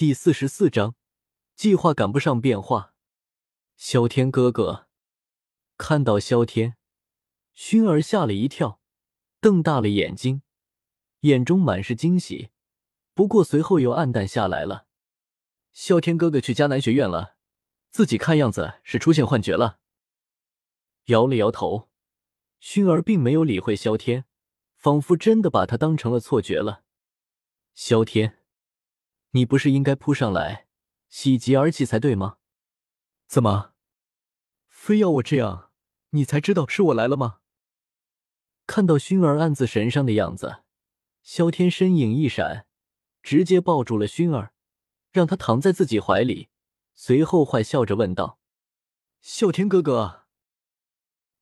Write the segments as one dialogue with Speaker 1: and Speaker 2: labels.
Speaker 1: 第四十四章，计划赶不上变化。萧天哥哥看到萧天，薰儿吓了一跳，瞪大了眼睛，眼中满是惊喜，不过随后又暗淡下来了。萧天哥哥去迦南学院了，自己看样子是出现幻觉了。摇了摇头，薰儿并没有理会萧天，仿佛真的把他当成了错觉了。萧天。你不是应该扑上来喜极而泣才对吗？怎么，非要我这样，你才知道是我来了吗？看到薰儿暗自神伤的样子，萧天身影一闪，直接抱住了薰儿，让她躺在自己怀里，随后坏笑着问道：“啸天哥哥。”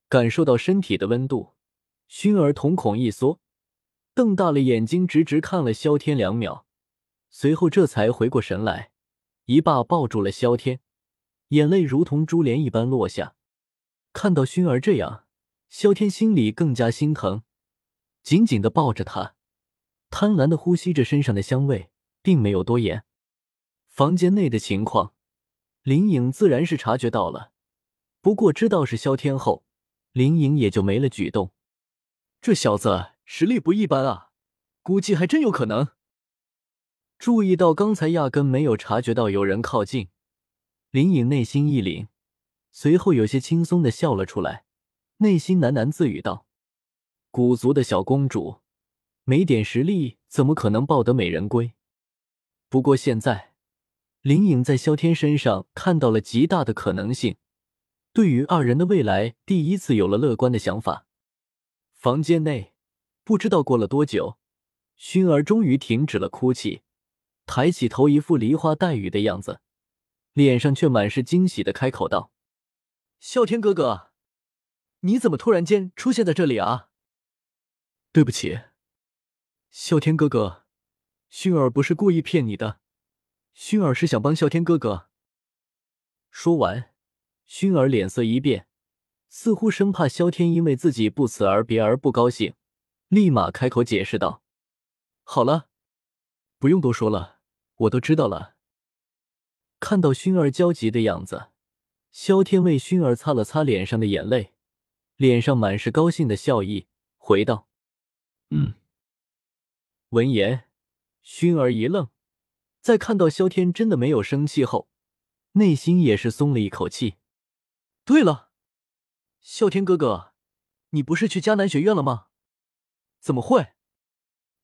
Speaker 1: 感受到身体的温度，薰儿瞳孔一缩，瞪大了眼睛，直直看了萧天两秒。随后这才回过神来，一把抱住了萧天，眼泪如同珠帘一般落下。看到熏儿这样，萧天心里更加心疼，紧紧的抱着她，贪婪的呼吸着身上的香味，并没有多言。房间内的情况，林颖自然是察觉到了，不过知道是萧天后，林颖也就没了举动。这小子实力不一般啊，估计还真有可能。注意到刚才压根没有察觉到有人靠近，林颖内心一凛，随后有些轻松的笑了出来，内心喃喃自语道：“古族的小公主，没点实力怎么可能抱得美人归？”不过现在，林颖在萧天身上看到了极大的可能性，对于二人的未来第一次有了乐观的想法。房间内，不知道过了多久，薰儿终于停止了哭泣。抬起头，一副梨花带雨的样子，脸上却满是惊喜的开口道：“啸天哥哥，你怎么突然间出现在这里啊？”“对不起，啸天哥哥，薰儿不是故意骗你的，薰儿是想帮啸天哥哥。”说完，薰儿脸色一变，似乎生怕萧天因为自己不辞而别而不高兴，立马开口解释道：“好了，不用多说了。”我都知道了。看到薰儿焦急的样子，萧天为薰儿擦了擦脸上的眼泪，脸上满是高兴的笑意，回道：“嗯。”闻言，熏儿一愣，在看到萧天真的没有生气后，内心也是松了一口气。对了，啸天哥哥，你不是去迦南学院了吗？怎么会？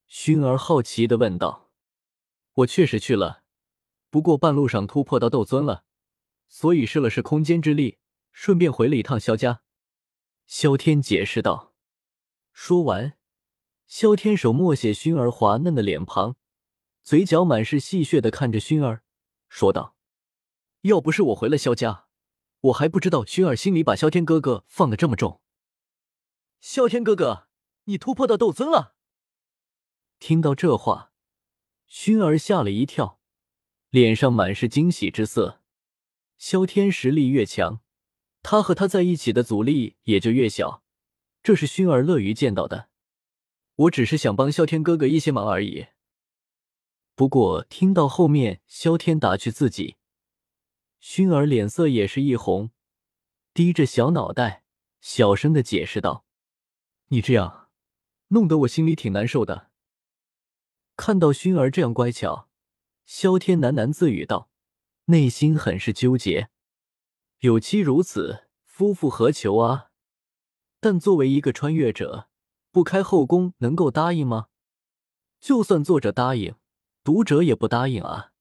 Speaker 1: 薰儿好奇的问道。我确实去了，不过半路上突破到斗尊了，所以试了试空间之力，顺便回了一趟萧家。萧天解释道。说完，萧天手默写熏儿滑嫩的脸庞，嘴角满是戏谑的看着熏儿，说道：“要不是我回了萧家，我还不知道熏儿心里把萧天哥哥放的这么重。”萧天哥哥，你突破到斗尊了！听到这话。薰儿吓了一跳，脸上满是惊喜之色。萧天实力越强，他和他在一起的阻力也就越小，这是薰儿乐于见到的。我只是想帮萧天哥哥一些忙而已。不过听到后面萧天打趣自己，薰儿脸色也是一红，低着小脑袋，小声的解释道：“你这样，弄得我心里挺难受的。”看到薰儿这样乖巧，萧天喃喃自语道，内心很是纠结。有妻如此，夫复何求啊？但作为一个穿越者，不开后宫能够答应吗？就算作者答应，读者也不答应啊！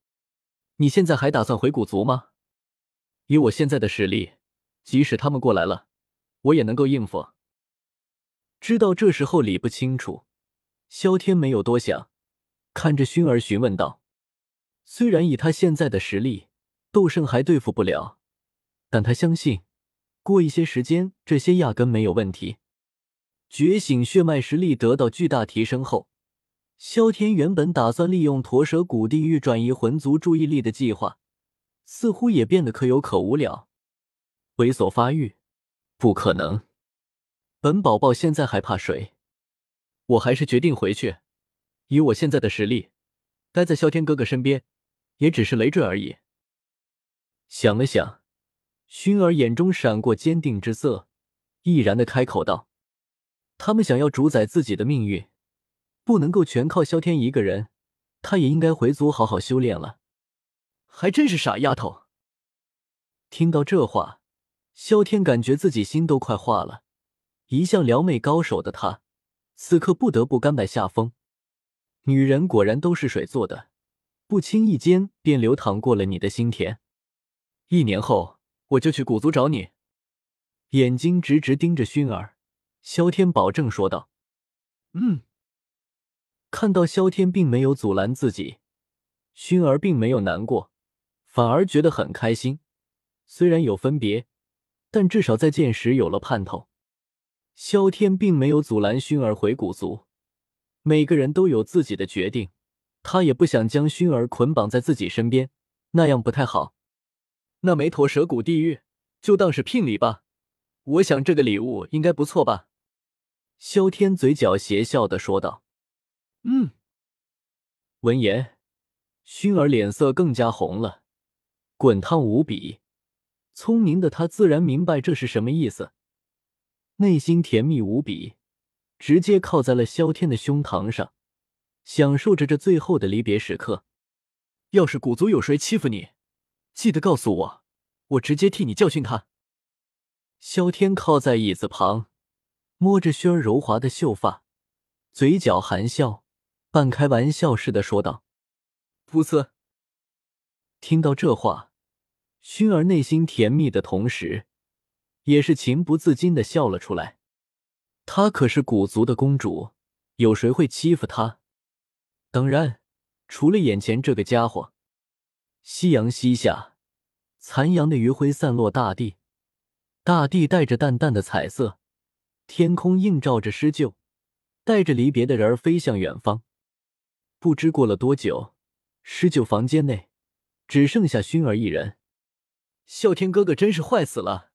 Speaker 1: 你现在还打算回古族吗？以我现在的实力，即使他们过来了，我也能够应付。知道这时候理不清楚，萧天没有多想。看着薰儿询问道：“虽然以他现在的实力，斗圣还对付不了，但他相信，过一些时间，这些压根没有问题。”觉醒血脉实力得到巨大提升后，萧天原本打算利用驼蛇谷地狱转移魂族注意力的计划，似乎也变得可有可无了。猥琐发育？不可能！本宝宝现在还怕谁？我还是决定回去。以我现在的实力，待在萧天哥哥身边，也只是累赘而已。想了想，薰儿眼中闪过坚定之色，毅然的开口道：“他们想要主宰自己的命运，不能够全靠萧天一个人，他也应该回族好好修炼了。”还真是傻丫头。听到这话，萧天感觉自己心都快化了。一向撩妹高手的他，此刻不得不甘拜下风。女人果然都是水做的，不轻易间便流淌过了你的心田。一年后，我就去古族找你。眼睛直直盯着薰儿，萧天保证说道：“嗯。”看到萧天并没有阻拦自己，薰儿并没有难过。反而觉得很开心，虽然有分别，但至少再见时有了盼头。萧天并没有阻拦薰儿回古族，每个人都有自己的决定，他也不想将熏儿捆绑在自己身边，那样不太好。那没陀蛇骨地狱就当是聘礼吧，我想这个礼物应该不错吧？萧天嘴角邪笑的说道：“嗯。”闻言，熏儿脸色更加红了。滚烫无比，聪明的他自然明白这是什么意思，内心甜蜜无比，直接靠在了萧天的胸膛上，享受着这最后的离别时刻。要是古族有谁欺负你，记得告诉我，我直接替你教训他。萧天靠在椅子旁，摸着萱儿柔滑的秀发，嘴角含笑，半开玩笑似的说道：“噗呲。”听到这话，薰儿内心甜蜜的同时，也是情不自禁的笑了出来。她可是古族的公主，有谁会欺负她？当然，除了眼前这个家伙。夕阳西下，残阳的余晖散落大地，大地带着淡淡的彩色，天空映照着施救，带着离别的人儿飞向远方。不知过了多久，施救房间内。只剩下熏儿一人，啸天哥哥真是坏死了。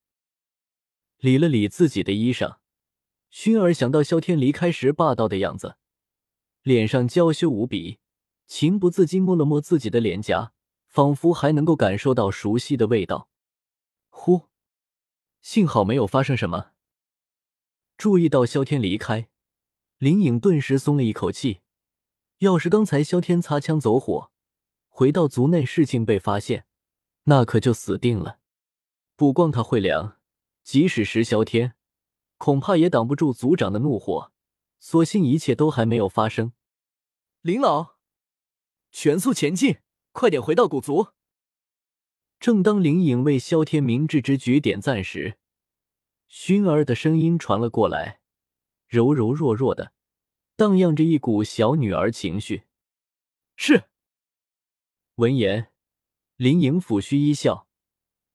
Speaker 1: 理了理自己的衣裳，薰儿想到萧天离开时霸道的样子，脸上娇羞无比，情不自禁摸了摸自己的脸颊，仿佛还能够感受到熟悉的味道。呼，幸好没有发生什么。注意到萧天离开，林颖顿时松了一口气。要是刚才萧天擦枪走火，回到族内，事情被发现，那可就死定了。不光他会凉，即使是萧天，恐怕也挡不住族长的怒火。所幸一切都还没有发生。林老，全速前进，快点回到古族。正当林颖为萧天明智之举点赞时，薰儿的声音传了过来，柔柔弱弱的，荡漾着一股小女儿情绪。是。闻言，林颖抚须一笑，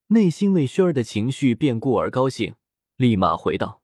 Speaker 1: 内心为熏儿的情绪变故而高兴，立马回道。